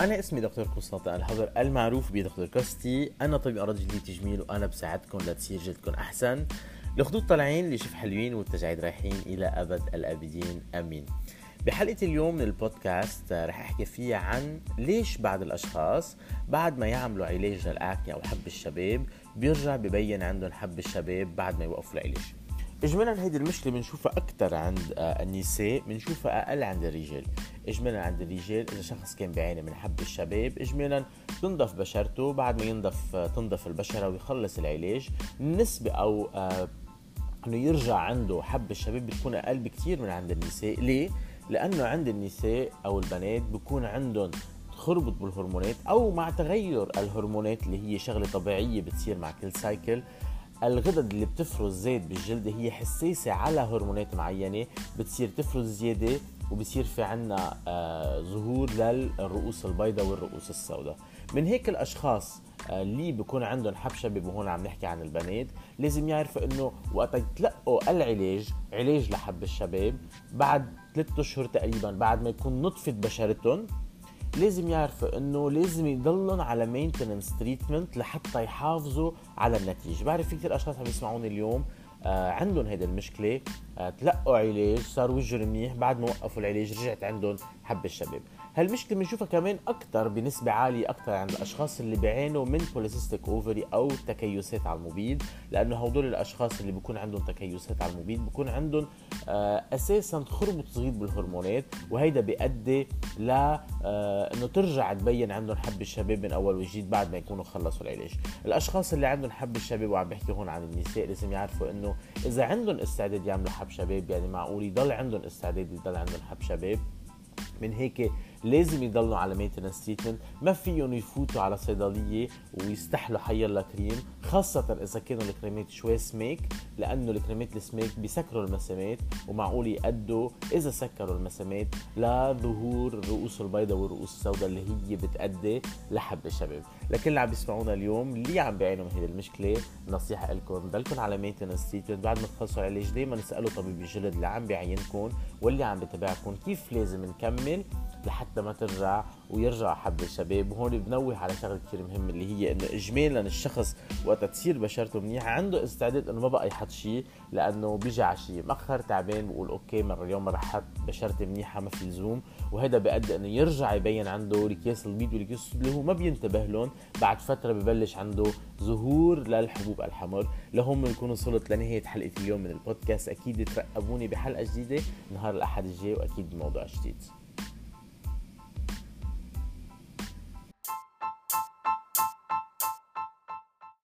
أنا اسمي دكتور قسطنطين الحضر المعروف بدكتور كاستي أنا طبيب أمراض جلدية تجميل وأنا بساعدكم لتصير جلدكم أحسن. الخدود طالعين شوف حلوين والتجاعيد رايحين إلى أبد الآبدين آمين. بحلقة اليوم من البودكاست رح أحكي فيها عن ليش بعض الأشخاص بعد ما يعملوا علاج للأكني أو حب الشباب بيرجع ببين عندهم حب الشباب بعد ما يوقفوا العلاج. اجمالا هيدي المشكلة بنشوفها أكثر عند آه، النساء بنشوفها أقل عند الرجال. اجمالا عند الرجال إذا شخص كان بيعاني من حب الشباب اجمالا تنضف بشرته بعد ما ينضف آه، تنضف البشرة ويخلص العلاج النسبة أو آه، إنه يرجع عنده حب الشباب بتكون أقل بكثير من عند النساء. ليه؟ لأنه عند النساء أو البنات بكون عندهم تخربط بالهرمونات أو مع تغير الهرمونات اللي هي شغلة طبيعية بتصير مع كل سايكل الغدد اللي بتفرز زيت بالجلد هي حساسة على هرمونات معينة بتصير تفرز زيادة وبصير في عنا آه ظهور للرؤوس البيضاء والرؤوس السوداء. من هيك الأشخاص آه اللي بكون عندهم حب شباب وهون عم نحكي عن البنات لازم يعرفوا إنه وقت يتلقوا العلاج علاج لحب الشباب بعد ثلاثة أشهر تقريبا بعد ما يكون نطفت بشرتهم لازم يعرفوا إنه لازم يضلن على maintenance treatment لحتى يحافظوا على النتيجة. بعرف في كثير أشخاص عم يسمعوني اليوم آه عندهم هيدي المشكلة. تلقوا علاج صار وجه منيح بعد ما وقفوا العلاج رجعت عندهم حب الشباب. هالمشكلة بنشوفها كمان أكثر بنسبة عالية أكثر عند الأشخاص اللي بيعانوا من polycystic ovary أو تكيسات على المبيض لأنه هدول الأشخاص اللي بيكون عندهم تكيسات على المبيض بيكون عندهم آه أساسا تخربط صغير بالهرمونات وهيدا بيؤدي ل آه إنه ترجع تبين عندهم حب الشباب من أول وجديد بعد ما يكونوا خلصوا العلاج. الأشخاص اللي عندهم حب الشباب وعم بحكي هون عن النساء لازم يعرفوا إنه إذا عندهم استعداد يعملوا حب شباب يعني معقول يضل عندهم استعداد يضل عندهم حب شباب من هيك لازم يضلوا على maintenance treatment ما فيهم يفوتوا على صيدلية ويستحلوا حيلا كريم خاصة إذا كانوا الكريمات شوي سميك لأنه الكريمات السميك بيسكروا المسامات ومعقول يأدوا إذا سكروا المسامات لظهور الرؤوس البيضاء والرؤوس السوداء اللي هي بتأدي لحب الشباب. لكل اللي عم بيسمعونا اليوم اللي عم بيعانوا من هذه المشكلة نصيحة لكم ضلكم على maintenance treatment بعد ما تخلصوا العلاج دائما اسألوا طبيب الجلد اللي عم بيعينكم واللي عم بتابعكم كيف لازم نكمل لحتى ما ترجع ويرجع حب الشباب. وهون بنوه على شغلة كثير مهمه اللي هي إنه اجمالا الشخص وقت تصير بشرته منيحه عنده استعداد إنه ما بقى يحط شيء لأنه بيجي على شيء مأخر تعبان بقول okay مرة اليوم رح أحط بشرتي منيحة ما في لزوم وهذا بيؤدي إنه يرجع يبين عنده الكيس البيض والكيس اللي هو ما بينتبه لهم. بعد فترة ببلش عنده ظهور للحبوب الحمر. لهم بنكون وصلت لنهاية حلقة اليوم من البودكاست. أكيد ترقبوني بحلقة جديدة. نهار الأحد الجاي وأكيد بموضوع جديد.